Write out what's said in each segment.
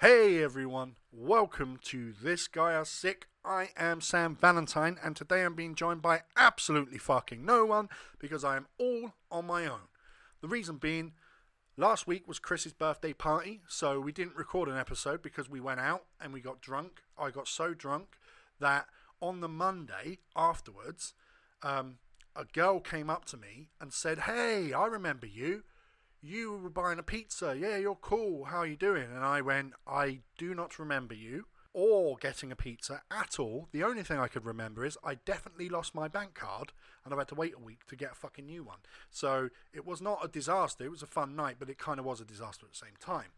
Hey everyone, welcome to This Guy Are Sick. I am Sam Valentine, and today I'm being joined by absolutely fucking no one because I am all on my own. The reason being, last week was Chris's birthday party, so we didn't record an episode because we went out and we got drunk. I got so drunk that on the Monday afterwards, um, a girl came up to me and said, Hey, I remember you you were buying a pizza. Yeah, you're cool. How are you doing? And I went, I do not remember you or getting a pizza at all. The only thing I could remember is I definitely lost my bank card and I've had to wait a week to get a fucking new one. So it was not a disaster. It was a fun night, but it kind of was a disaster at the same time.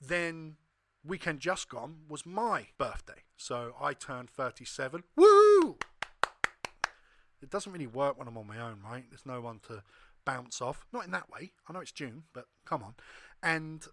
Then weekend just gone was my birthday. So I turned 37. Woo! It doesn't really work when I'm on my own, right? There's no one to bounce off. Not in that way. I know it's June, but come on. And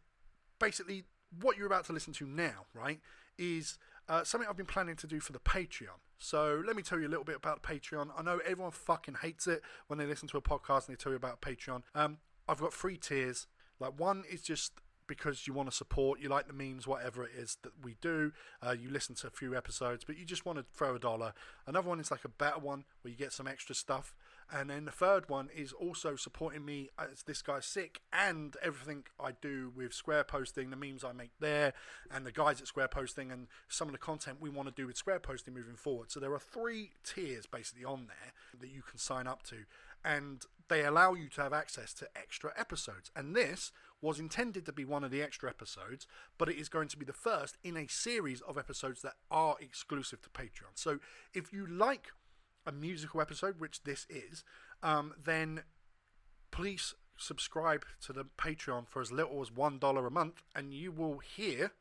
basically, what you're about to listen to now, right, is uh, something I've been planning to do for the Patreon. So let me tell you a little bit about Patreon. I know everyone fucking hates it when they listen to a podcast and they tell you about Patreon. Um, I've got three tiers. Like one is just because you want to support, you like the memes, whatever it is that we do. Uh, you listen to a few episodes, but you just want to throw a dollar. Another one is like a better one where you get some extra stuff. And then the third one is also supporting me as this guy's sick and everything I do with Square Posting, the memes I make there, and the guys at Square Posting, and some of the content we want to do with Square Posting moving forward. So there are three tiers basically on there that you can sign up to, and they allow you to have access to extra episodes. And this was intended to be one of the extra episodes, but it is going to be the first in a series of episodes that are exclusive to Patreon. So if you like a musical episode, which this is, um, then please subscribe to the Patreon for as little as one dollar a month, and you will hear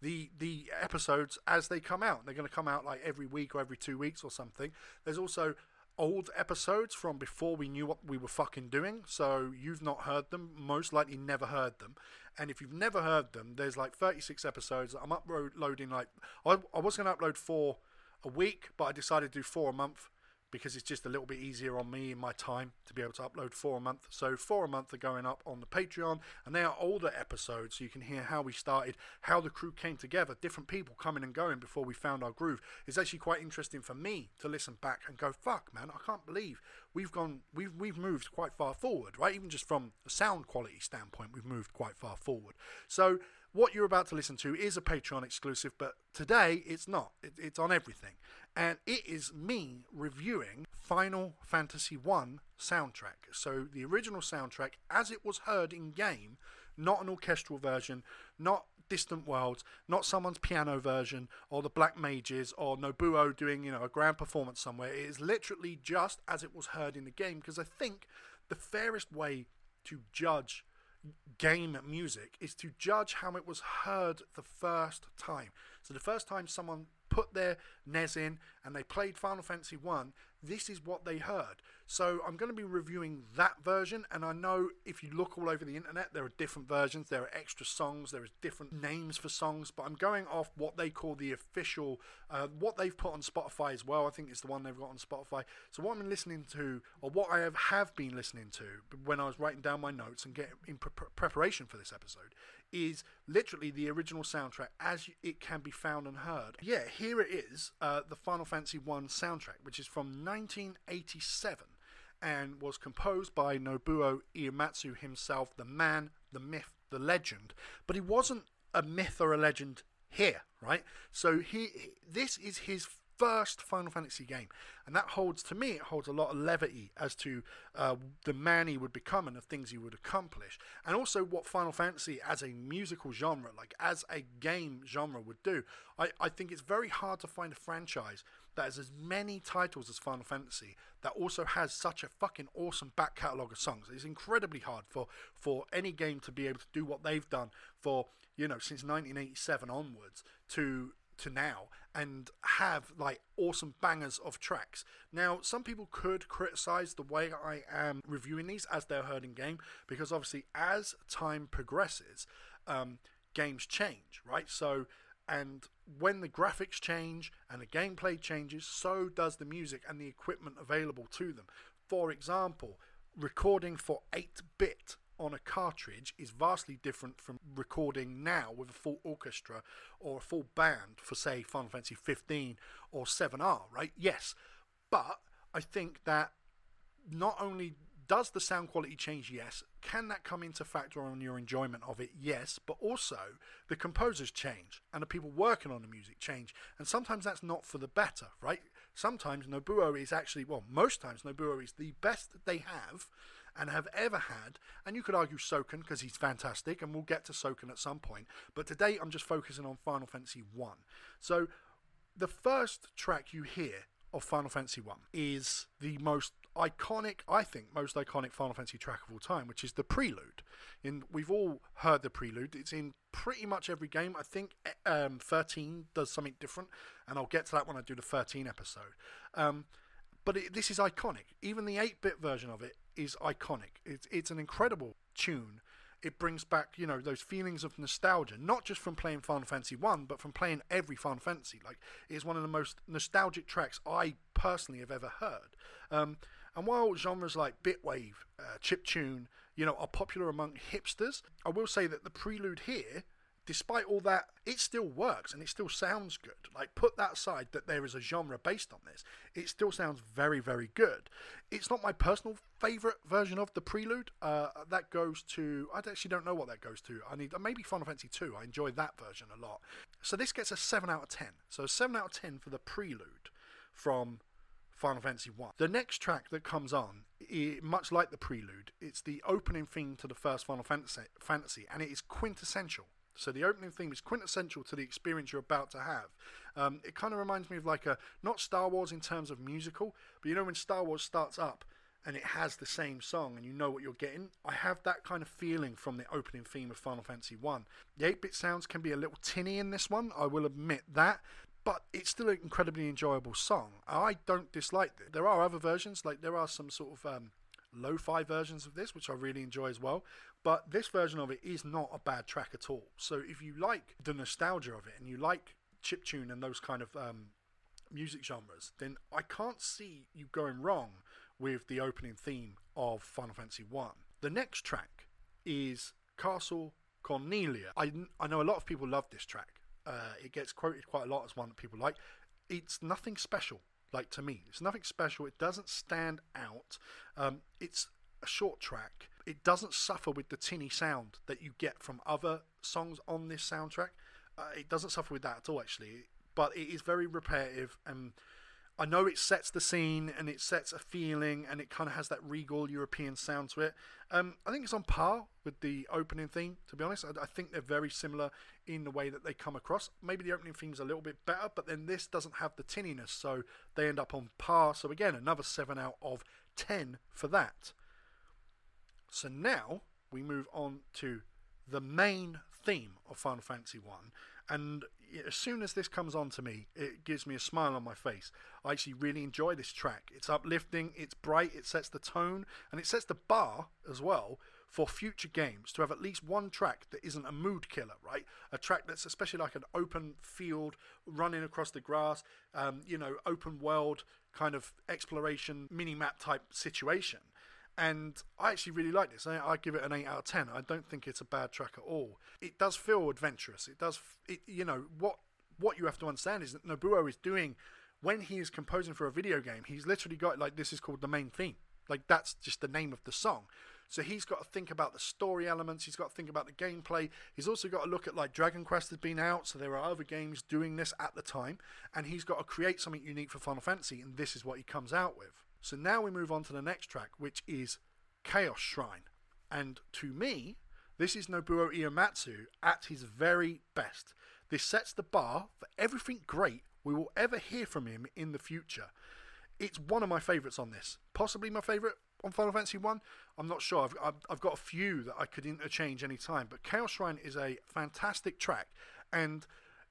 the the episodes as they come out. They're going to come out like every week or every two weeks or something. There's also old episodes from before we knew what we were fucking doing. So you've not heard them, most likely never heard them. And if you've never heard them, there's like 36 episodes. I'm uploading like I, I was going to upload four a week, but I decided to do four a month because it's just a little bit easier on me in my time to be able to upload four a month. So four a month are going up on the Patreon, and they are older episodes, so you can hear how we started, how the crew came together, different people coming and going before we found our groove. It's actually quite interesting for me to listen back and go, "Fuck, man, I can't believe we've gone, we've we've moved quite far forward, right? Even just from a sound quality standpoint, we've moved quite far forward." So what you're about to listen to is a Patreon exclusive, but today it's not. It, it's on everything. And it is me reviewing Final Fantasy I soundtrack. So the original soundtrack, as it was heard in game, not an orchestral version, not Distant Worlds, not someone's piano version, or the Black Mages, or Nobuo doing, you know, a grand performance somewhere. It is literally just as it was heard in the game, because I think the fairest way to judge game music is to judge how it was heard the first time. So the first time someone put their NES in and they played Final Fantasy 1, this is what they heard. So I'm going to be reviewing that version, and I know if you look all over the internet, there are different versions, there are extra songs, there is different names for songs, but I'm going off what they call the official, uh, what they've put on Spotify as well. I think it's the one they've got on Spotify. So what I'm listening to, or what I have, have been listening to when I was writing down my notes and getting in pre- preparation for this episode, is literally the original soundtrack as it can be found and heard. Yeah, here it is, uh, the Final Fantasy 1 soundtrack, which is from 1987 and was composed by Nobuo Uematsu himself, the man, the myth, the legend. But he wasn't a myth or a legend here, right? So he, this is his first Final Fantasy game, and that holds to me. It holds a lot of levity as to uh, the man he would become and the things he would accomplish, and also what Final Fantasy as a musical genre, like as a game genre, would do. I, I think it's very hard to find a franchise that has as many titles as Final Fantasy that also has such a fucking awesome back catalogue of songs. It's incredibly hard for for any game to be able to do what they've done for you know since 1987 onwards to to now and have like awesome bangers of tracks. Now, some people could criticize the way I am reviewing these as they're heard in game because obviously, as time progresses, um, games change, right? So, and when the graphics change and the gameplay changes, so does the music and the equipment available to them. For example, recording for 8 bit on a cartridge is vastly different from recording now with a full orchestra or a full band for say Final Fantasy 15 or 7R, right? Yes. But I think that not only does the sound quality change? Yes. Can that come into factor on your enjoyment of it? Yes. But also, the composers change and the people working on the music change. And sometimes that's not for the better, right? Sometimes Nobuo is actually, well, most times Nobuo is the best they have and have ever had. And you could argue Soken because he's fantastic, and we'll get to Soken at some point. But today I'm just focusing on Final Fantasy 1. So the first track you hear of Final Fantasy 1 is the most iconic, I think, most iconic Final Fantasy track of all time, which is the Prelude. In we've all heard the Prelude. It's in pretty much every game. I think um, 13 does something different, and I'll get to that when I do the 13 episode. Um, but it, this is iconic. Even the 8-bit version of it is iconic. It's it's an incredible tune. It brings back, you know, those feelings of nostalgia, not just from playing Final Fantasy 1, but from playing every Final Fantasy. Like, it's one of the most nostalgic tracks I personally have ever heard. Um, and while genres like bitwave, uh, chip tune, you know, are popular among hipsters, I will say that the prelude here despite all that, it still works and it still sounds good. Like, put that aside that there is a genre based on this, it still sounds very, very good. It's not my personal favorite version of the Prelude. Uh, that goes to, I actually don't know what that goes to. I need, maybe Final Fantasy 2. I enjoy that version a lot. So this gets a 7 out of 10. So 7 out of 10 for the Prelude from Final Fantasy 1. The next track that comes on, it, much like the Prelude, it's the opening theme to the first Final Fantasy, Fantasy and it is quintessential so the opening theme is quintessential to the experience you're about to have. Um, it kind of reminds me of like a not Star Wars in terms of musical, but you know when Star Wars starts up and it has the same song and you know what you're getting. I have that kind of feeling from the opening theme of Final Fantasy 1. The 8-bit sounds can be a little tinny in this one, I will admit that, but it's still an incredibly enjoyable song. I don't dislike it. There are other versions, like there are some sort of um, lo-fi versions of this, which I really enjoy as well. But this version of it is not a bad track at all. So if you like the nostalgia of it and you like chiptune and those kind of um, music genres, then I can't see you going wrong with the opening theme of Final Fantasy One. The next track is Castle Cornelia. I, I know a lot of people love this track. Uh, it gets quoted quite a lot as one that people like. It's nothing special like to me. It's nothing special. It doesn't stand out. Um, it's a short track. It doesn't suffer with the tinny sound that you get from other songs on this soundtrack. Uh, it doesn't suffer with that at all, actually. But it is very repetitive and I know it sets the scene and it sets a feeling and it kind of has that regal European sound to it. Um, I think it's on par with the opening theme, to be honest. I, I, think they're very similar in the way that they come across. Maybe the opening theme's a little bit better, but then this doesn't have the tinniness, so they end up on par. So again, another 7 out of 10 for that. So now we move on to the main theme of Final Fantasy 1 and as soon as this comes on to me, it gives me a smile on my face. I actually really enjoy this track. It's uplifting, it's bright, it sets the tone, and it sets the bar as well for future games to have at least one track that isn't a mood killer, right? A track that's especially like an open field running across the grass, um, you know, open world kind of exploration mini map type situation and I actually really like this. I, I, give it an eight out of ten. I don't think it's a bad track at all. It does feel adventurous. It does. It, you know what? What you have to understand is that Nobuo is doing when he is composing for a video game. He's literally got like this is called the main theme. Like that's just the name of the song. So he's got to think about the story elements. He's got to think about the gameplay. He's also got to look at like Dragon Quest has been out, so there are other games doing this at the time, and he's got to create something unique for Final Fantasy, and this is what he comes out with. So now we move on to the next track, which is Chaos Shrine. And to me, this is Nobuo Uematsu at his very best. This sets the bar for everything great we will ever hear from him in the future. It's one of my favourites on this. Possibly my favourite on Final Fantasy 1. I'm not sure. I've, I've, I've got a few that I could interchange any time. But Chaos Shrine is a fantastic track. And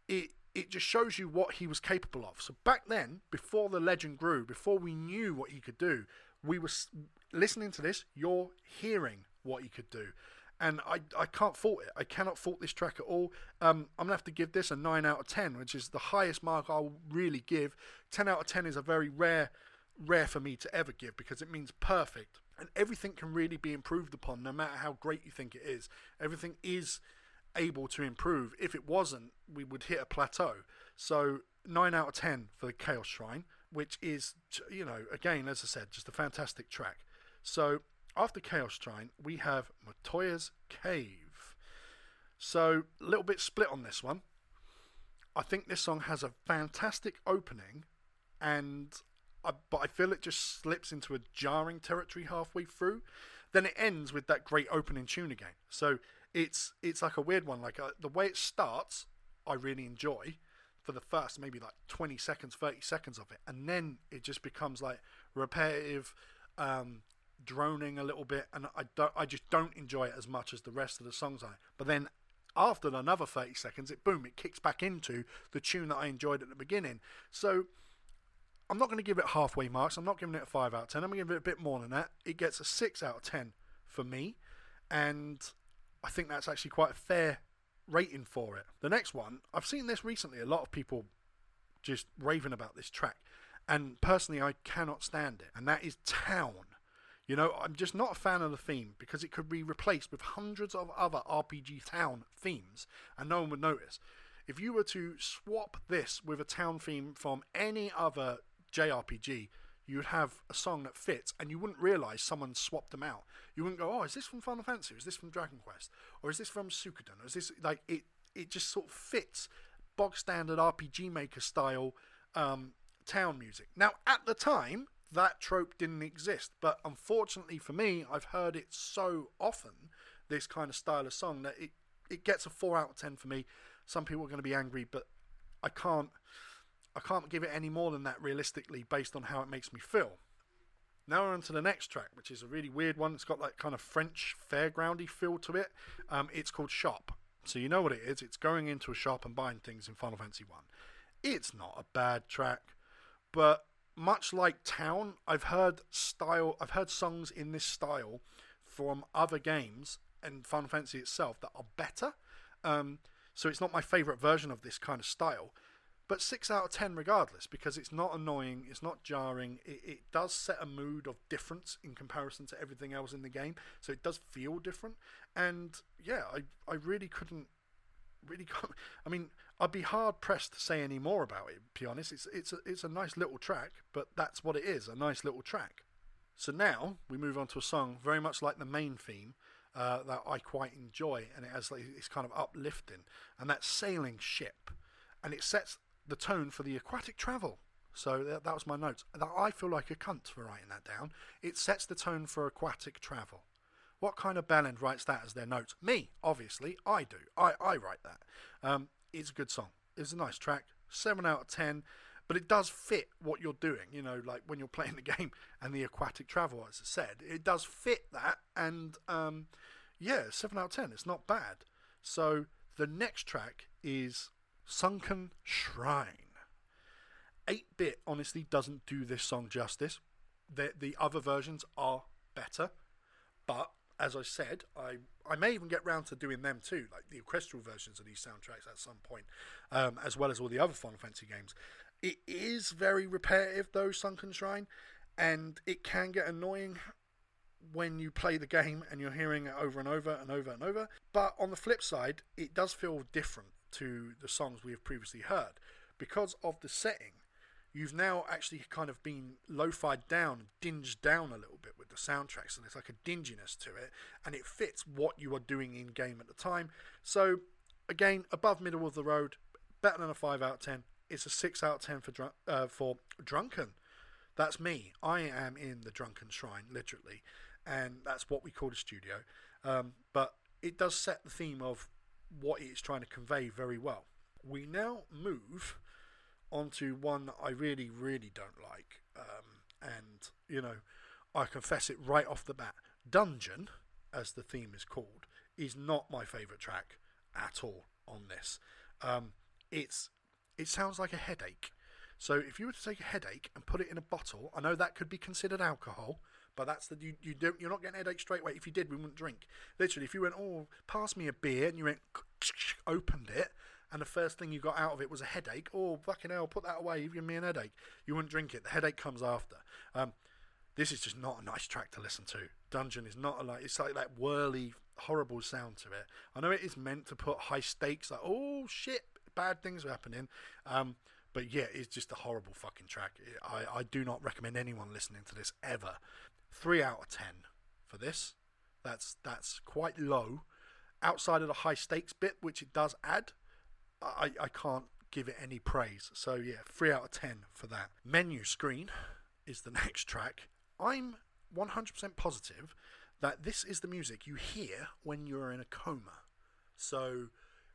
it it just shows you what he was capable of. So back then, before the legend grew, before we knew what he could do, we were listening to this. You're hearing what he could do, and I I can't fault it. I cannot fault this track at all. Um, I'm gonna have to give this a nine out of ten, which is the highest mark I'll really give. Ten out of ten is a very rare rare for me to ever give because it means perfect, and everything can really be improved upon, no matter how great you think it is. Everything is able to improve. If it wasn't, we would hit a plateau. So, 9 out of 10 for the Chaos Shrine, which is, you know, again, as I said, just a fantastic track. So, after Chaos Shrine, we have Matoya's Cave. So, a little bit split on this one. I think this song has a fantastic opening, and I, but I feel it just slips into a jarring territory halfway through. Then it ends with that great opening tune again. So it's it's like a weird one. Like uh, the way it starts, I really enjoy for the first maybe like 20 seconds, 30 seconds of it, and then it just becomes like repetitive, um, droning a little bit, and I don't, I just don't enjoy it as much as the rest of the songs I. But then after another 30 seconds, it boom, it kicks back into the tune that I enjoyed at the beginning. So I'm not going to give it halfway marks. I'm not giving it a 5 out of 10. I'm going to give it a bit more than that. It gets a 6 out of 10 for me. And I think that's actually quite a fair rating for it. The next one, I've seen this recently. A lot of people just raving about this track. And personally, I cannot stand it. And that is Town. You know, I'm just not a fan of the theme because it could be replaced with hundreds of other RPG Town themes and no one would notice. If you were to swap this with a town theme from any other JRPG, you would have a song that fits and you wouldn't realize someone swapped them out. You wouldn't go, "Oh, is this from Final Fantasy? Or is this from Dragon Quest? Or is this from Suikoden? Or is this like it it just sort of fits bog standard RPG maker style um, town music. Now, at the time, that trope didn't exist, but unfortunately for me, I've heard it so often this kind of style of song that it it gets a 4 out of 10 for me. Some people are going to be angry, but I can't I can't give it any more than that realistically based on how it makes me feel. Now we're on to the next track, which is a really weird one. It's got that kind of French fairgroundy feel to it. Um, it's called Shop. So you know what it is. It's going into a shop and buying things in Final Fantasy 1. It's not a bad track, but much like Town, I've heard style I've heard songs in this style from other games and Final Fantasy itself that are better. Um, so it's not my favorite version of this kind of style but six out of ten regardless because it's not annoying, it's not jarring. It, it does set a mood of difference in comparison to everything else in the game, so it does feel different. And yeah, I I really couldn't really. I mean, I'd be hard pressed to say any more about it. To be honest, it's it's a, it's a nice little track, but that's what it is, a nice little track. So now we move on to a song very much like the main theme. Uh, that I quite enjoy, and it has like, it's kind of uplifting, and that's sailing ship, and it sets the tone for the aquatic travel. So that, that was my notes. I feel like a cunt for writing that down. It sets the tone for aquatic travel. What kind of bellend writes that as their notes? Me, obviously. I do. I, I write that. Um, it's a good song. It's a nice track. 7 out of 10. But it does fit what you're doing, you know, like when you're playing the game and the aquatic travel, as I said. It does fit that. And um, yeah, 7 out of 10. It's not bad. So the next track is Sunken Shrine. 8 bit honestly doesn't do this song justice. The, the other versions are better, but as I said, I, I may even get round to doing them too, like the orchestral versions of these soundtracks at some point, um, as well as all the other Final Fantasy games. It is very repetitive though, Sunken Shrine, and it can get annoying when you play the game and you're hearing it over and over and over and over. But on the flip side, it does feel different to the songs we have previously heard. Because of the setting, you've now actually kind of been lo-fied down, dinged down a little bit with the soundtrack, so there's like a dinginess to it, and it fits what you are doing in game at the time. So, again, above middle of the road, better than a five out of ten. It's a six out of ten for dr- uh, for drunken. That's me. I am in the drunken shrine, literally, and that's what we call the studio. Um, but it does set the theme of what it's trying to convey very well. We now move onto one that I really, really don't like, um, and you know, I confess it right off the bat. Dungeon, as the theme is called, is not my favourite track at all on this. Um, it's it sounds like a headache. So if you were to take a headache and put it in a bottle, I know that could be considered alcohol, but that's the you, you don't you're not getting a headache straight away. If you did, we wouldn't drink. Literally, if you went, oh, pass me a beer, and you went, opened it, and the first thing you got out of it was a headache, oh fucking hell, put that away, you've given me an headache. You wouldn't drink it. The headache comes after. Um, this is just not a nice track to listen to. Dungeon is not a like it's like that whirly, horrible sound to it. I know it is meant to put high stakes, like oh shit, bad things are happening. Um, but yeah, it's just a horrible fucking track. I, I do not recommend anyone listening to this ever. Three out of ten for this. That's that's quite low. Outside of the high stakes bit, which it does add, I, I can't give it any praise. So yeah, three out of ten for that. Menu screen is the next track. I'm 100% positive that this is the music you hear when you're in a coma. So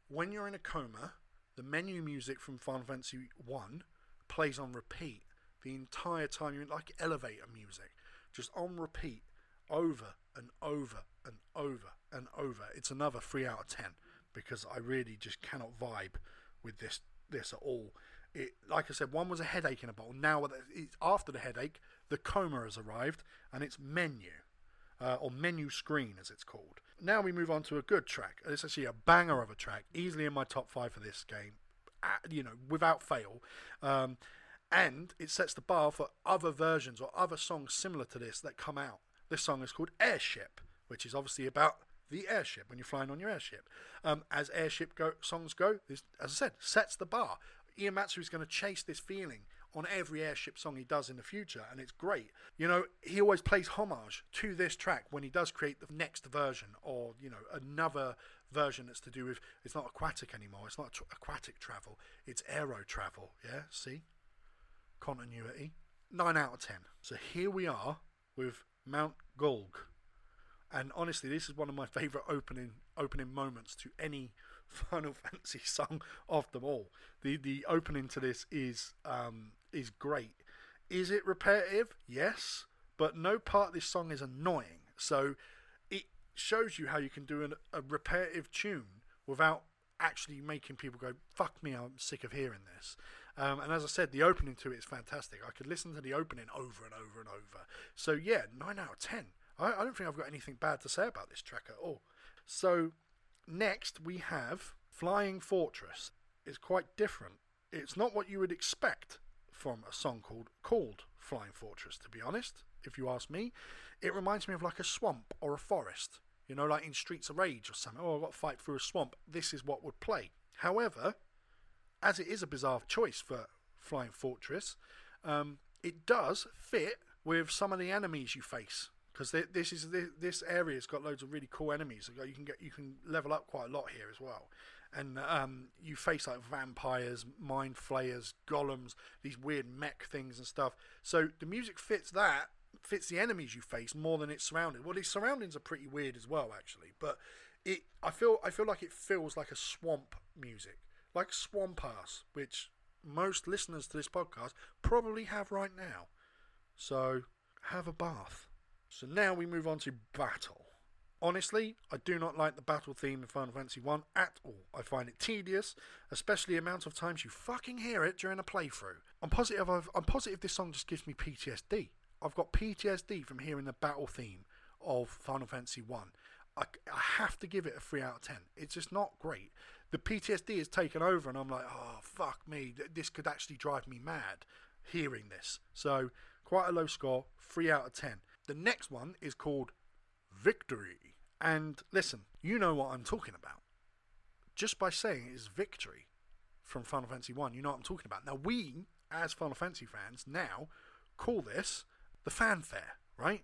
when you're in a coma, the menu music from Final Fantasy 1 plays on repeat the entire time. You're in like elevator music, just on repeat over and over and over and over. It's another 3 out of 10 because I really just cannot vibe with this this at all. It, like I said, one was a headache in a bottle. Now, it's after the headache, the coma has arrived, and it's menu, uh, or menu screen as it's called. Now we move on to a good track. It's actually a banger of a track, easily in my top five for this game, you know, without fail. Um, and it sets the bar for other versions or other songs similar to this that come out. This song is called Airship, which is obviously about the airship when you're flying on your airship. Um, as airship go, songs go, this, as I said, sets the bar. Ian Uematsu is going to chase this feeling on every airship song he does in the future, and it's great. You know, he always plays homage to this track when he does create the next version, or you know, another version that's to do with. It's not aquatic anymore. It's not aquatic travel. It's aero travel. Yeah, see, continuity. Nine out of ten. So here we are with Mount Gulg, and honestly, this is one of my favourite opening opening moments to any Final Fantasy song of them all. The the opening to this is um, is great. Is it repetitive? Yes, but no part of this song is annoying. So it shows you how you can do an, a repetitive tune without actually making people go, fuck me, I'm sick of hearing this. Um, and as I said, the opening to it is fantastic. I could listen to the opening over and over and over. So yeah, 9 out of 10. I, I don't think I've got anything bad to say about this track at all. So next we have Flying Fortress. It's quite different. It's not what you would expect from a song called called Flying Fortress, to be honest, if you ask me. It reminds me of like a swamp or a forest. You know, like in Streets of Rage or something. Oh, I've got to fight through a swamp. This is what would play. However, as it is a bizarre choice for Flying Fortress, um, it does fit with some of the enemies you face because this is this area's got loads of really cool enemies. You can get you can level up quite a lot here as well and um, you face like vampires, mind flayers, golems, these weird mech things and stuff. So the music fits that, fits the enemies you face more than its surroundings. Well, its surroundings are pretty weird as well, actually. But it, I feel, I feel like it feels like a swamp music, like Swamp Ass, which most listeners to this podcast probably have right now. So have a bath. So now we move on to battle. Honestly, I do not like the battle theme in Final Fantasy 1 at all. I find it tedious, especially the amount of times you fucking hear it during a playthrough. I'm positive I've, I'm positive this song just gives me PTSD. I've got PTSD from hearing the battle theme of Final Fantasy 1. I, I have to give it a 3 out of 10. It's just not great. The PTSD has taken over and I'm like, oh, fuck me. This could actually drive me mad hearing this. So, quite a low score, 3 out of 10. The next one is called Victory. And listen, you know what I'm talking about. Just by saying it is victory from Final Fantasy 1, you know what I'm talking about. Now, we, as Final Fantasy fans, now call this the fanfare, right?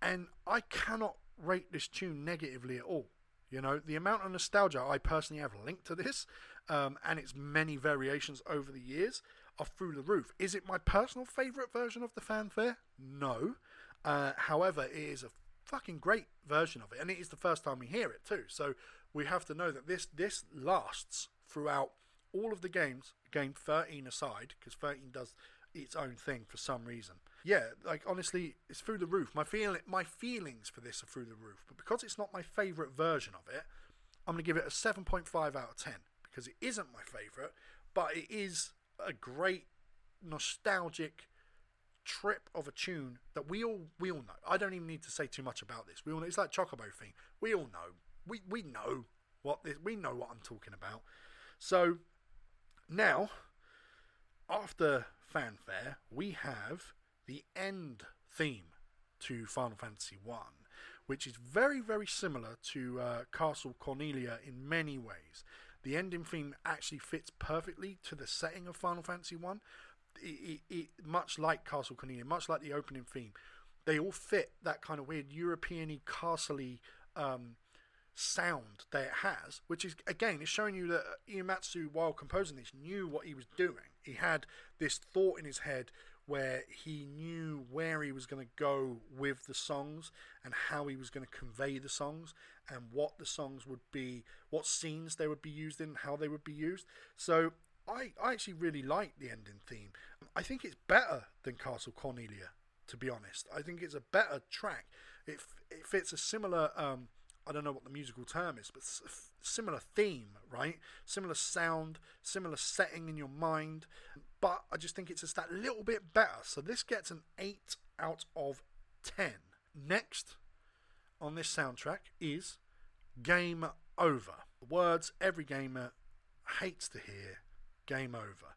And I cannot rate this tune negatively at all. You know, the amount of nostalgia I personally have linked to this um, and its many variations over the years are through the roof. Is it my personal favourite version of the fanfare? No. Uh, however, it is a fucking great version of it, and it is the first time we hear it too. So we have to know that this this lasts throughout all of the games, game 13 aside, because 13 does its own thing for some reason. Yeah, like honestly, it's through the roof. My feeling, my feelings for this are through the roof. But because it's not my favourite version of it, I'm gonna give it a 7.5 out of 10 because it isn't my favourite, but it is a great nostalgic trip of a tune that we all we all know. I don't even need to say too much about this. We all know it's like Chocobo thing. We all know. We we know what this, we know what I'm talking about. So now after fanfare, we have the end theme to Final Fantasy 1, which is very, very similar to uh, Castle Cornelia in many ways. The ending theme actually fits perfectly to the setting of Final Fantasy 1. It, it, it, much like Castle Cornelia, much like the opening theme, they all fit that kind of weird European-y, castle um, sound that it has, which is again is showing you that Uematsu, while composing this, knew what he was doing. He had this thought in his head where he knew where he was going to go with the songs and how he was going to convey the songs and what the songs would be, what scenes they would be used in, how they would be used. So I, I actually really like the ending theme. I think it's better than Castle Cornelia, to be honest. I think it's a better track. It, it fits a similar. Um, I don't know what the musical term is, but similar theme, right? Similar sound, similar setting in your mind. But I just think it's just that little bit better. So this gets an 8 out of 10. Next on this soundtrack is Game Over. The words every gamer hates to hear Game Over.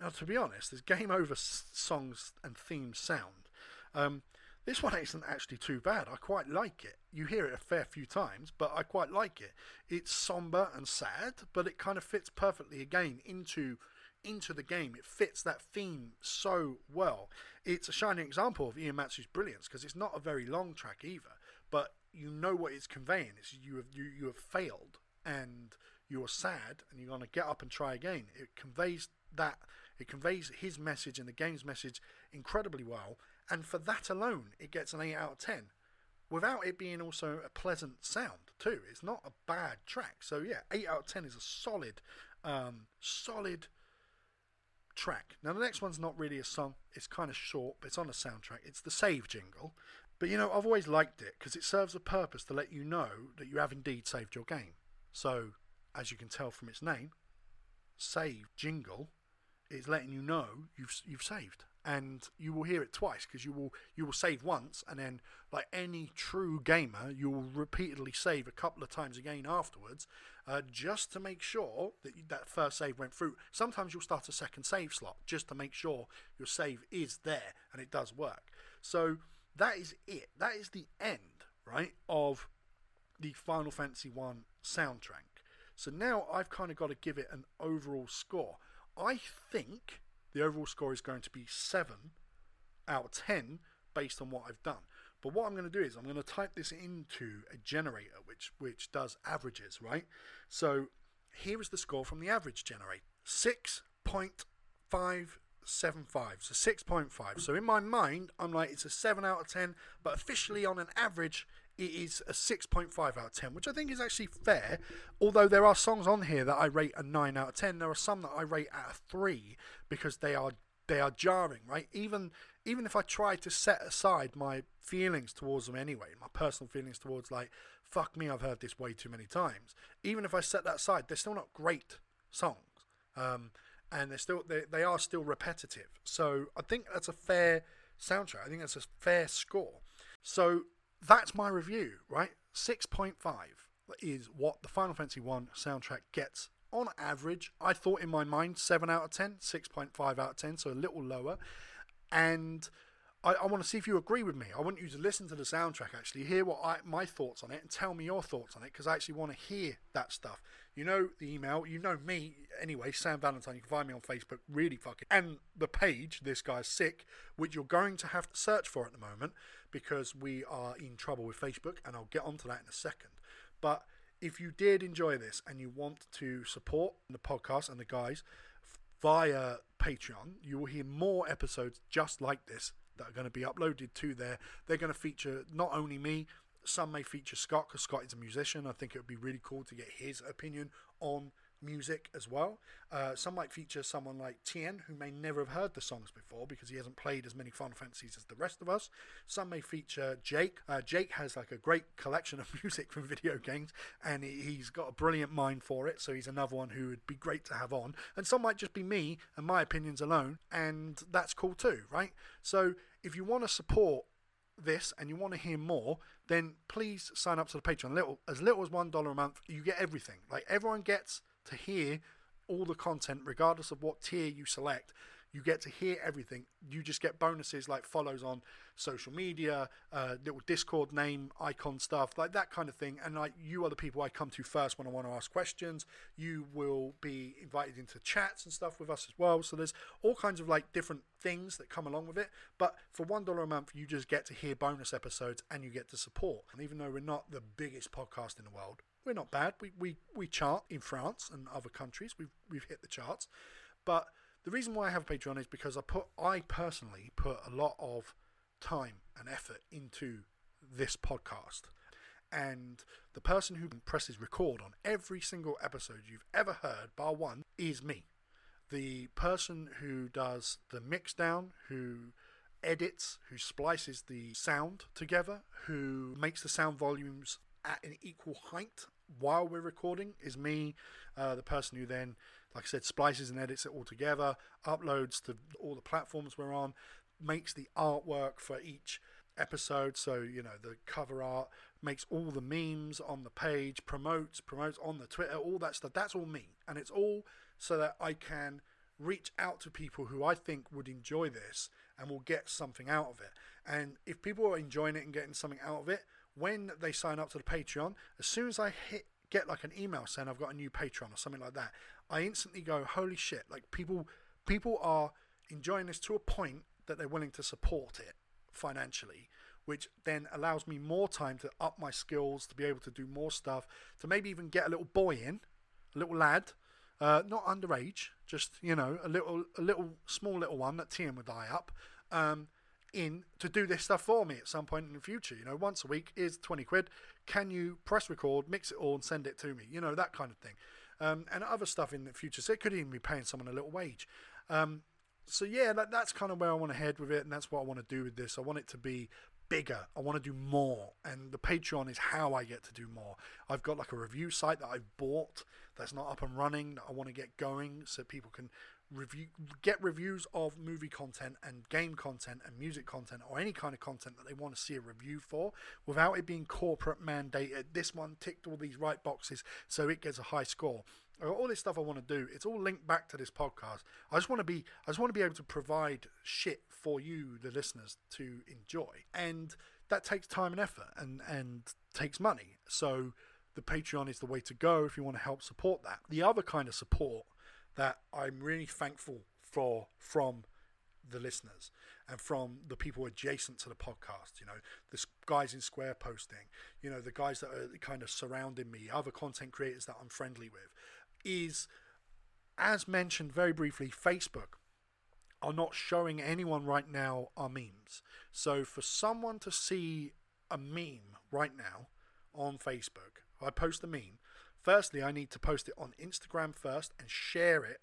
Now, to be honest, as Game Over songs and themes sound, um, this one isn't actually too bad. I quite like it. You hear it a fair few times, but I quite like it. It's somber and sad, but it kind of fits perfectly again into into the game. It fits that theme so well. It's a shining example of Uematsu's brilliance because it's not a very long track either, but you know what it's conveying. It's you have you, you have failed and you're sad and you're going to get up and try again. It conveys that it conveys his message and the game's message incredibly well and for that alone, it gets an 8 out of 10 without it being also a pleasant sound too. It's not a bad track. So yeah, 8 out of 10 is a solid, um, solid track. Now the next one's not really a song. It's kind of short, but it's on a soundtrack. It's the save jingle. But you know, I've always liked it because it serves a purpose to let you know that you have indeed saved your game. So, as you can tell from its name, save jingle is letting you know you've you've saved and you will hear it twice because you will you will save once and then like any true gamer you will repeatedly save a couple of times again afterwards uh, just to make sure that you, that first save went through. Sometimes you'll start a second save slot just to make sure your save is there and it does work. So that is it. That is the end right of the final fantasy 1 soundtrack. So now i've kind of got to give it an overall score. I think the overall score is going to be 7 out of 10 based on what I've done. But what I'm going to do is I'm going to type this into a generator which which does averages, right? So here is the score from the average generator. 6.575. So 6.5. So in my mind, I'm like it's a 7 out of 10, but officially on an average it is a 6.5 out of 10, which I think is actually fair. Although there are songs on here that I rate a 9 out of 10, there are some that I rate at a 3 because they are they are jarring, right? Even even if I try to set aside my feelings towards them anyway, my personal feelings towards like fuck me, I've heard this way too many times. Even if I set that aside, they're still not great songs. Um, and they're still they, they are still repetitive. So I think that's a fair soundtrack. I think that's a fair score. So that's my review, right? 6.5 is what the Final Fantasy 1 soundtrack gets on average. I thought in my mind 7 out of 10, 6.5 out of 10, so a little lower. And I, I want to see if you agree with me. I want you to listen to the soundtrack, actually, hear what I, my thoughts on it, and tell me your thoughts on it, because I actually want to hear that stuff. You know the email, you know me anyway, Sam Valentine. You can find me on Facebook, really fucking, and the page, This Guy's Sick, which you're going to have to search for at the moment because we are in trouble with Facebook, and I'll get onto that in a second. But if you did enjoy this and you want to support the podcast and the guys via Patreon, you will hear more episodes just like this that are going to be uploaded to there. They're going to feature not only me, some may feature Scott because Scott is a musician. I think it would be really cool to get his opinion on music as well. Uh, some might feature someone like Tien, who may never have heard the songs before because he hasn't played as many Final Fantasies as the rest of us. Some may feature Jake. Uh, Jake has like a great collection of music from video games, and he's got a brilliant mind for it. So he's another one who would be great to have on. And some might just be me and my opinions alone, and that's cool too, right? So if you want to support this and you want to hear more, then please sign up to the Patreon. Little as little as one dollar a month, you get everything. Like everyone gets to hear all the content, regardless of what tier you select. You get to hear everything. You just get bonuses like follows on social media, uh, little Discord name, icon stuff, like that kind of thing. And like you are the people I come to first when I want to ask questions. You will be invited into chats and stuff with us as well. So there's all kinds of like different things that come along with it. But for one dollar a month, you just get to hear bonus episodes and you get to support. And even though we're not the biggest podcast in the world, we're not bad. We, we, we chart in France and other countries. We've, we've hit the charts. But the reason why I have Patreon is because I put I personally put a lot of time and effort into this podcast. And the person who presses record on every single episode you've ever heard, bar one, is me. The person who does the mix down, who edits, who splices the sound together, who makes the sound volumes at an equal height while we're recording is me, uh, the person who then, like I said, splices and edits it all together, uploads to all the platforms we're on, makes the artwork for each episode. So, you know, the cover art, makes all the memes on the page, promotes, promotes on the Twitter, all that stuff. That's all me. And it's all so that I can reach out to people who I think would enjoy this and will get something out of it. And if people are enjoying it and getting something out of it, when they sign up to the Patreon, as soon as I hit get like an email saying I've got a new Patreon or something like that, I instantly go, holy shit! Like people, people are enjoying this to a point that they're willing to support it financially, which then allows me more time to up my skills, to be able to do more stuff, to maybe even get a little boy in, a little lad, uh, not underage, just you know, a little, a little small little one that Tien would eye up. Um, in to do this stuff for me at some point in the future. You know, once a week is 20 quid. Can you press record, mix it all, and send it to me? You know, that kind of thing. Um, and other stuff in the future. So it could even be paying someone a little wage. Um, so yeah, that, that's kind of where I want to head with it, and that's what I want to do with this. I want it to be bigger. I want to do more, and the Patreon is how I get to do more. I've got like a review site that I've bought that's not up and running that I want to get going so people can review get reviews of movie content and game content and music content or any kind of content that they want to see a review for without it being corporate mandated. This one ticked all these right boxes so it gets a high score. Uh, all this stuff I want to do it's all linked back to this podcast. I just want to be I just want to be able to provide shit for you the listeners to enjoy. And that takes time and effort and and takes money. So the Patreon is the way to go if you want to help support that the other kind of support that I'm really thankful for from the listeners and from the people adjacent to the podcast. You know, the guys in Square posting, you know, the guys that are kind of surrounding me, other content creators that I'm friendly with, is as mentioned very briefly, Facebook are not showing anyone right now our memes. So for someone to see a meme right now on Facebook, I post the meme, Firstly, I need to post it on Instagram first and share it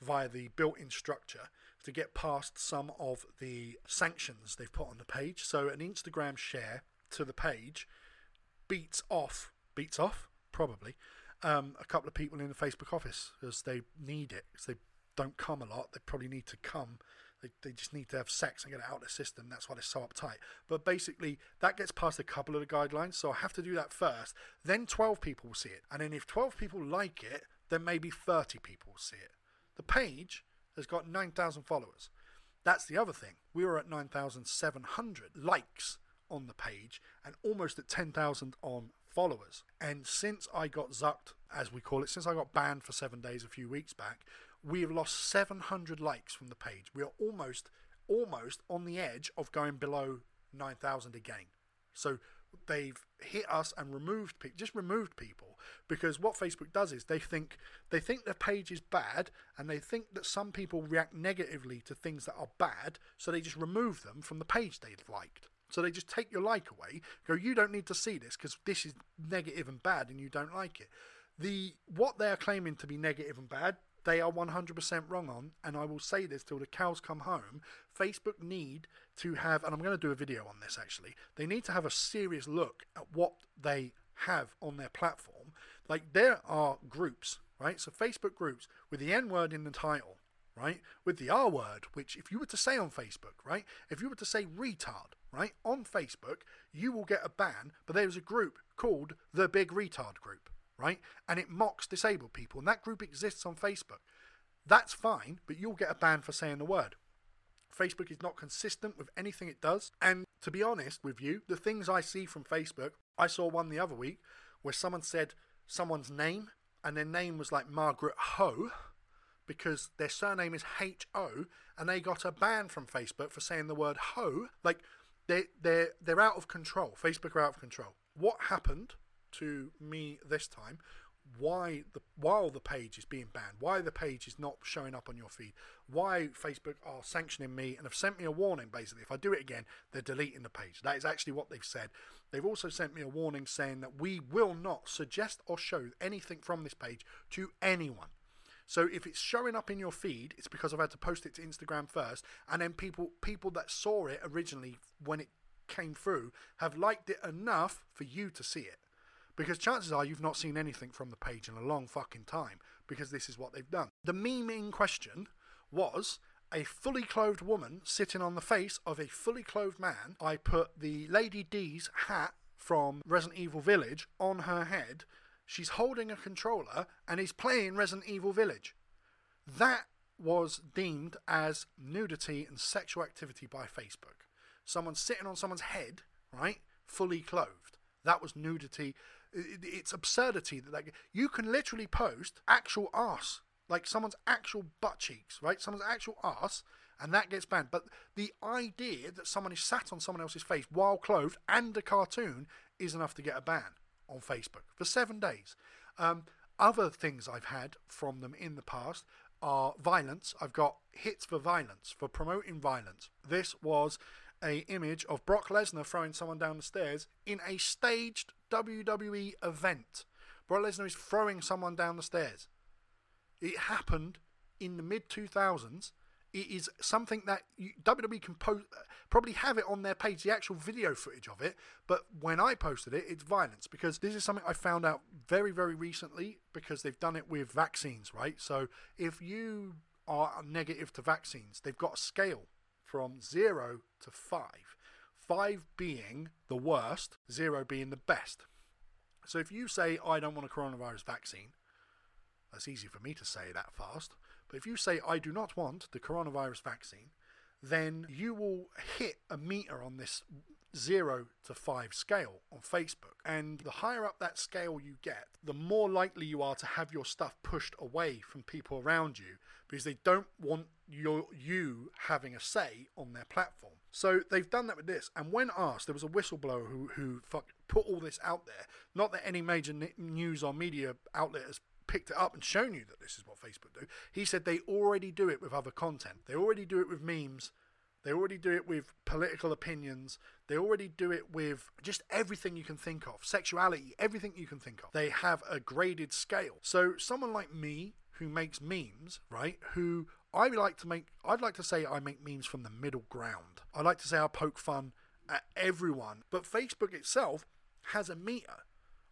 via the built in structure to get past some of the sanctions they've put on the page. So, an Instagram share to the page beats off, beats off, probably, um, a couple of people in the Facebook office because they need it because they don't come a lot. They probably need to come they, they just need to have sex and get it out of the system. That's why they're so uptight. But basically, that gets past a couple of the guidelines. So I have to do that first. Then 12 people will see it. And then if 12 people like it, then maybe 30 people will see it. The page has got 9,000 followers. That's the other thing. We were at 9,700 likes on the page and almost at 10,000 on followers. And since I got zucked, as we call it, since I got banned for seven days a few weeks back, we have lost 700 likes from the page. We are almost, almost on the edge of going below 9,000 again. So they've hit us and removed people, just removed people because what Facebook does is they think they think the page is bad and they think that some people react negatively to things that are bad, so they just remove them from the page they've liked. So they just take your like away, go, you don't need to see this because this is negative and bad and you don't like it. the what they are claiming to be negative and bad, they are 100% wrong on. And I will say this till the cows come home. Facebook need to have, and I'm going to do a video on this actually. They need to have a serious look at what they have on their platform. Like there are groups, right? So Facebook groups with the N word in the title, right? With the R word, which if you were to say on Facebook, right? If you were to say retard, right? On Facebook, you will get a ban, but there's a group called the Big Retard Group, right? And it mocks disabled people, and that group exists on Facebook. That's fine, but you'll get a ban for saying the word. Facebook is not consistent with anything it does. And to be honest with you, the things I see from Facebook, I saw one the other week where someone said someone's name and their name was like Margaret Ho because their surname is H O and they got a ban from Facebook for saying the word ho. Like they they're they're out of control. Facebook are out of control. What happened to me this time? Why the while the page is being banned? Why the page is not showing up on your feed? Why Facebook are sanctioning me and have sent me a warning? Basically, if I do it again, they're deleting the page. That is actually what they've said. They've also sent me a warning saying that we will not suggest or show anything from this page to anyone. So if it's showing up in your feed, it's because I've had to post it to Instagram first, and then people people that saw it originally when it came through have liked it enough for you to see it. Because chances are you've not seen anything from the page in a long fucking time because this is what they've done. The meme in question was a fully clothed woman sitting on the face of a fully clothed man. I put the Lady D's hat from Resident Evil Village on her head she's holding a controller and is playing Resident Evil Village. That was deemed as nudity and sexual activity by Facebook. Someone sitting on someone's head, right, fully clothed. That was nudity. It's absurdity that like you can literally post actual ass, like someone's actual butt cheeks, right, someone's actual ass, and that gets banned. But the idea that someone is sat on someone else's face while clothed and a cartoon is enough to get a ban on Facebook for seven days. Um, other things I've had from them in the past are violence. I've got hits for violence, for promoting violence. This was a image of Brock Lesnar throwing someone down the stairs in a staged WWE event. Brock Lesnar is throwing someone down the stairs. It happened in the mid 2000s it is something that you, WWE can post, probably have it on their page, the actual video footage of it. But when I posted it, it's violence because this is something I found out very, very recently because they've done it with vaccines, right? So if you are negative to vaccines, they've got a scale from zero to five. Five being the worst, zero being the best. So if you say, I don't want a coronavirus vaccine, that's easy for me to say that fast. But if you say, I do not want the coronavirus vaccine, then you will hit a meter on this zero to five scale on Facebook. And the higher up that scale you get, the more likely you are to have your stuff pushed away from people around you because they don't want your you having a say on their platform. So they've done that with this. And when asked, there was a whistleblower who who fuck, put all this out there. Not that any major news or media outlet has picked it up and shown you that this is what Facebook do. He said they already do it with other content. They already do it with memes. They already do it with political opinions. They already do it with just everything you can think of, sexuality, everything you can think of. They have a graded scale. So someone like me who makes memes, right? Who I like to make I'd like to say I make memes from the middle ground. I like to say I poke fun at everyone, but Facebook itself has a meter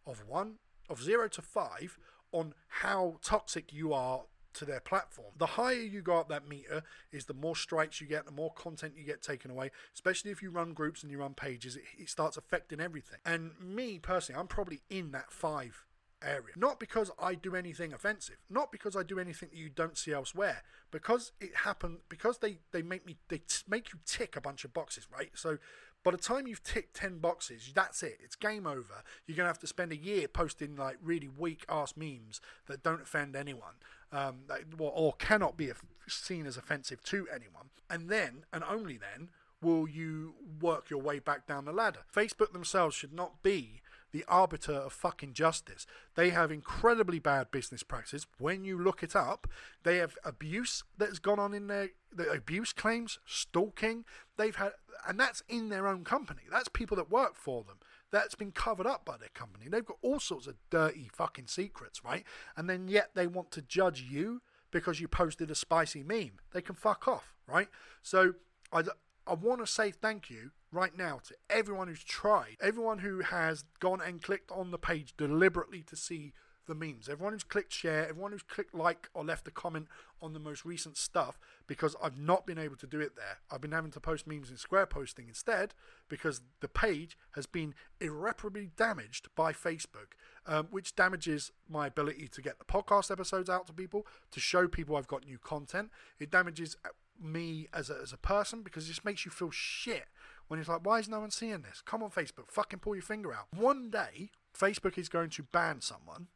of 1 of 0 to 5 on how toxic you are to their platform. The higher you go up that meter is the more strikes you get, the more content you get taken away, especially if you run groups and you run pages, it, it starts affecting everything. And me personally, I'm probably in that five area. Not because I do anything offensive, not because I do anything that you don't see elsewhere, because it happened because they they make me they t- make you tick a bunch of boxes, right? So by the time you've ticked 10 boxes, that's it. It's game over. You're going to have to spend a year posting like really weak ass memes that don't offend anyone um, or cannot be seen as offensive to anyone. And then, and only then, will you work your way back down the ladder. Facebook themselves should not be the arbiter of fucking justice. They have incredibly bad business practices. When you look it up, they have abuse that has gone on in their the abuse claims, stalking. They've had, and that's in their own company. That's people that work for them. That's been covered up by their company. They've got all sorts of dirty fucking secrets, right? And then yet they want to judge you because you posted a spicy meme. They can fuck off, right? So I, I want to say thank you right now to everyone who's tried, everyone who has gone and clicked on the page deliberately to see the memes. Everyone who's clicked share, everyone who's clicked like or left a comment on the most recent stuff because I've not been able to do it there. I've been having to post memes in Square Posting instead because the page has been irreparably damaged by Facebook, um, which damages my ability to get the podcast episodes out to people, to show people I've got new content. It damages me as a, as a person because it just makes you feel shit when it's like, why is no one seeing this? Come on, Facebook, fucking pull your finger out. One day, Facebook is going to ban someone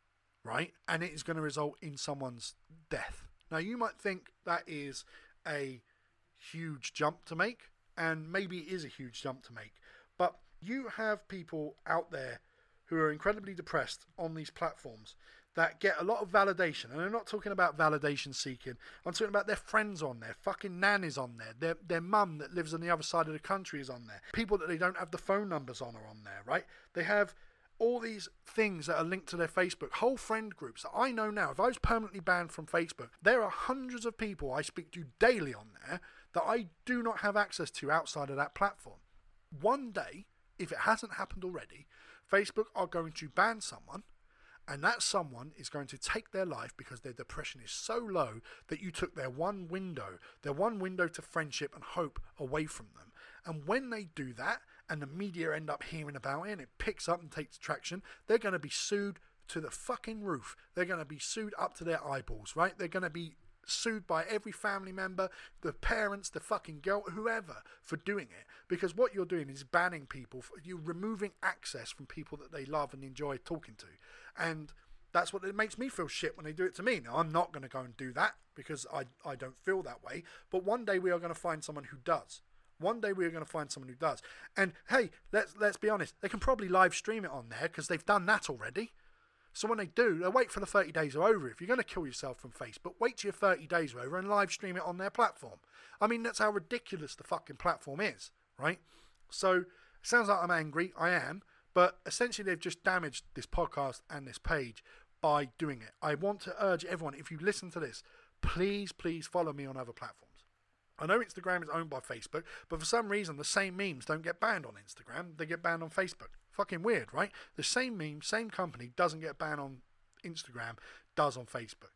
right? And it is going to result in someone's death. Now, you might think that is a huge jump to make, and maybe it is a huge jump to make, but you have people out there who are incredibly depressed on these platforms that get a lot of validation. And I'm not talking about validation seeking. I'm talking about their friends on there. Fucking nannies on there. Their their mum that lives on the other side of the country is on there. People that they don't have the phone numbers on are on there, right? They have all these things that are linked to their Facebook, whole friend groups that I know now. If I was permanently banned from Facebook, there are hundreds of people I speak to daily on there that I do not have access to outside of that platform. One day, if it hasn't happened already, Facebook are going to ban someone, and that someone is going to take their life because their depression is so low that you took their one window, their one window to friendship and hope away from them. And when they do that, and the media end up hearing about it and it picks up and takes traction, they're going to be sued to the fucking roof. They're going to be sued up to their eyeballs, right? They're going to be sued by every family member, the parents, the fucking girl, whoever, for doing it. Because what you're doing is banning people, you're removing access from people that they love and enjoy talking to. And that's what it makes me feel shit when they do it to me. Now, I'm not going to go and do that because I, I don't feel that way. But one day we are going to find someone who does. One day we're going to find someone who does. And hey, let's let's be honest, they can probably live stream it on there because they've done that already. So when they do, they'll wait for the 30 days are over. If you're going to kill yourself from Facebook, wait till your 30 days are over and live stream it on their platform. I mean, that's how ridiculous the fucking platform is, right? So it sounds like I'm angry. I am. But essentially, they've just damaged this podcast and this page by doing it. I want to urge everyone, if you listen to this, please, please follow me on other platforms. I know Instagram is owned by Facebook, but for some reason the same memes don't get banned on Instagram. They get banned on Facebook. Fucking weird, right? The same meme, same company doesn't get banned on Instagram, does on Facebook.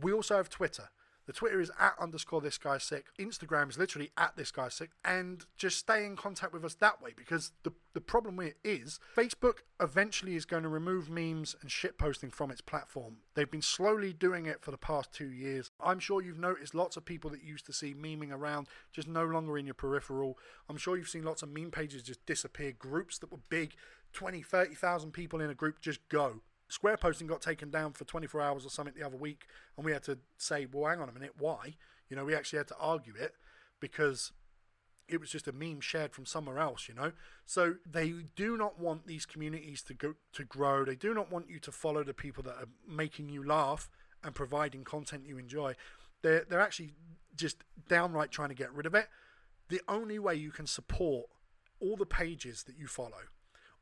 We also have Twitter. The Twitter is at underscore this guy sick. Instagram is literally at this guy sick. And just stay in contact with us that way because the, the problem with it is Facebook eventually is going to remove memes and shit posting from its platform. They've been slowly doing it for the past two years. I'm sure you've noticed lots of people that used to see memeing around just no longer in your peripheral. I'm sure you've seen lots of meme pages just disappear. Groups that were big, 20, 30,000 people in a group just go. Square posting got taken down for 24 hours or something the other week, and we had to say, well, hang on a minute, why? You know, we actually had to argue it because it was just a meme shared from somewhere else, you know. So they do not want these communities to go to grow. They do not want you to follow the people that are making you laugh and providing content you enjoy. They're they're actually just downright trying to get rid of it. The only way you can support all the pages that you follow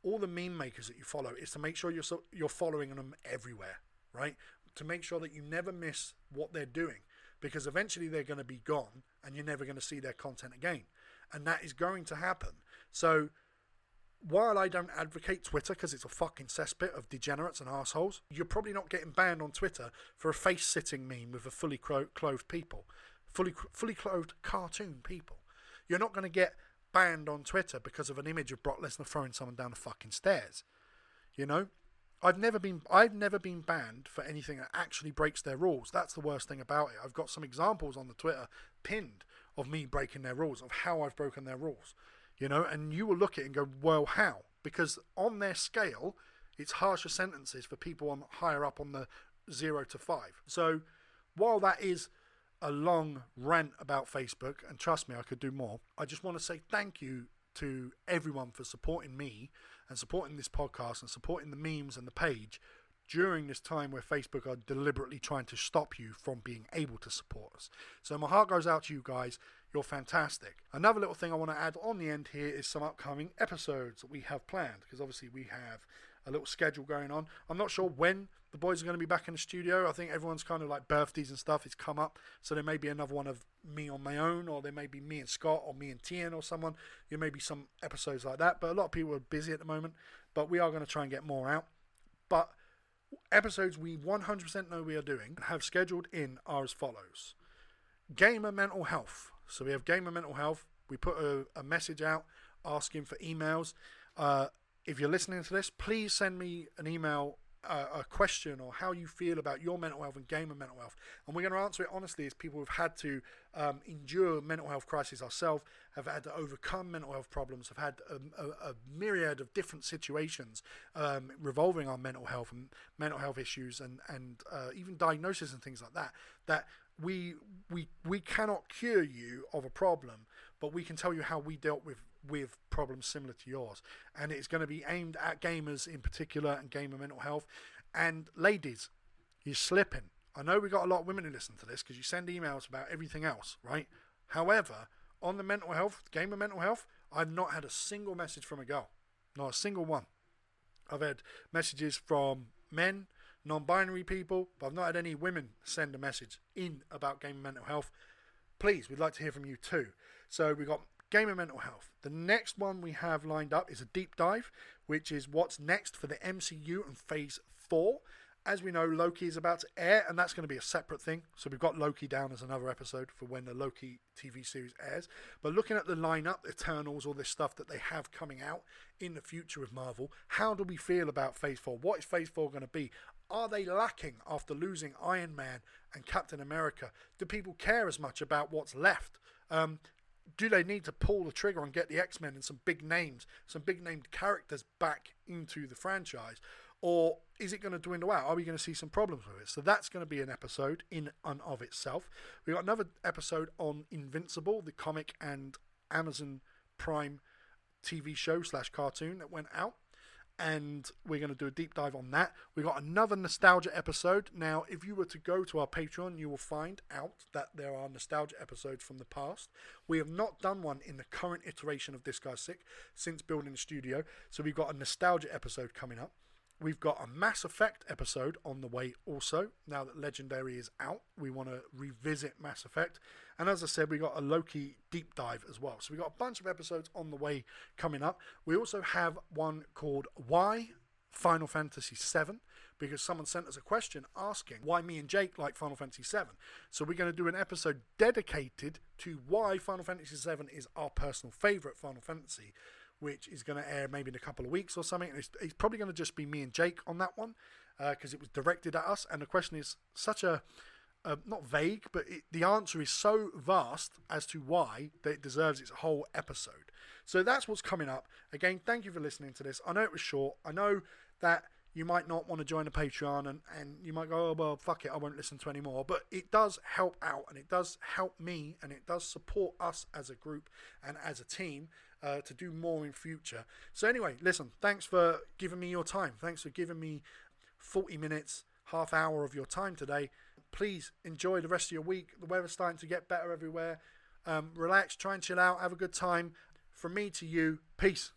all the meme makers that you follow is to make sure you're you're following them everywhere, right? To make sure that you never miss what they're doing, because eventually they're going to be gone, and you're never going to see their content again, and that is going to happen. So. While I don't advocate Twitter because it's a fucking cesspit of degenerates and assholes, you're probably not getting banned on Twitter for a face sitting meme with a fully clothed people, fully fully clothed cartoon people. You're not going to get banned on Twitter because of an image of Brock Lesnar throwing someone down the fucking stairs. You know, I've never been I've never been banned for anything that actually breaks their rules. That's the worst thing about it. I've got some examples on the Twitter pinned of me breaking their rules, of how I've broken their rules. You know, and you will look at it and go, well, how? Because on their scale, it's harsher sentences for people on higher up on the zero to five. So while that is a long rant about Facebook, and trust me, I could do more. I just want to say thank you to everyone for supporting me and supporting this podcast and supporting the memes and the page during this time where Facebook are deliberately trying to stop you from being able to support us. So my heart goes out to you guys. you're fantastic. Another little thing I want to add on the end here is some upcoming episodes that we have planned because obviously we have a little schedule going on. I'm not sure when the boys are going to be back in the studio. I think everyone's kind of like birthdays and stuff. It's come up, so there may be another one of me on my own, or there may be me and Scott, or me and Tian, or someone. There may be some episodes like that, but a lot of people are busy at the moment. But we are going to try and get more out. But episodes we 100% know we are doing and have scheduled in are as follows: gamer mental health. So we have gamer mental health. We put a, a message out asking for emails. Uh, if you're listening to this, please send me an email, a question, or how you feel about your mental health and gamer mental health. And we're going to answer it honestly as people who've had to um, endure mental health crises ourselves, have had to overcome mental health problems, have had a, a, a myriad of different situations um, revolving on mental health and mental health issues and, and uh, even diagnosis and things like that, that we, we, we cannot cure you of a problem, but we can tell you how we dealt with with problems similar to yours. And it's going to be aimed at gamers in particular and gamer mental health. And ladies, you're slipping. I know we got a lot of women who listen to this because you send emails about everything else, right? However, on the mental health, gamer mental health, I've not had a single message from a girl. Not a single one. I've had messages from men, non binary people, but I've not had any women send a message in about gamer mental health. Please, we'd like to hear from you too. So we've got Gamer Mental Health. The next one we have lined up is a deep dive, which is what's next for the MCU and Phase 4. As we know, Loki is about to air, and that's going to be a separate thing. So we've got Loki down as another episode for when the Loki TV series airs. But looking at the lineup, Eternals, all this stuff that they have coming out in the future with Marvel, how do we feel about Phase 4? What is Phase 4 going to be? Are they lacking after losing Iron Man and Captain America? Do people care as much about what's left? Um, do they need to pull the trigger and get the X Men and some big names, some big named characters back into the franchise? Or is it going to dwindle out? Are we going to see some problems with it? So that's going to be an episode in and of itself. We've got another episode on Invincible, the comic and Amazon Prime TV show slash cartoon that went out and we're going to do a deep dive on that. We got another nostalgia episode. Now, if you were to go to our Patreon, you will find out that there are nostalgia episodes from the past. We have not done one in the current iteration of This Guy's Sick since building the studio, so we've got a nostalgia episode coming up. We've got a Mass Effect episode on the way also. Now that Legendary is out, we want to revisit Mass Effect. And as I said, we got a Loki deep dive as well. So we got a bunch of episodes on the way coming up. We also have one called Why Final Fantasy VII because someone sent us a question asking why me and Jake like Final Fantasy VII. So we're going to do an episode dedicated to why Final Fantasy VII is our personal favorite Final Fantasy which is going to air maybe in a couple of weeks or something. It's, it's probably going to just be me and Jake on that one because uh, it was directed at us. And the question is such a, uh, not vague, but it, the answer is so vast as to why that it deserves its whole episode. So that's what's coming up. Again, thank you for listening to this. I know it was short. I know that you might not want to join a Patreon and, and you might go, oh, well, fuck it, I won't listen to anymore. But it does help out and it does help me and it does support us as a group and as a team uh, to do more in future. So, anyway, listen, thanks for giving me your time. Thanks for giving me 40 minutes, half hour of your time today. Please enjoy the rest of your week. The weather's starting to get better everywhere. Um, relax, try and chill out, have a good time. From me to you, peace.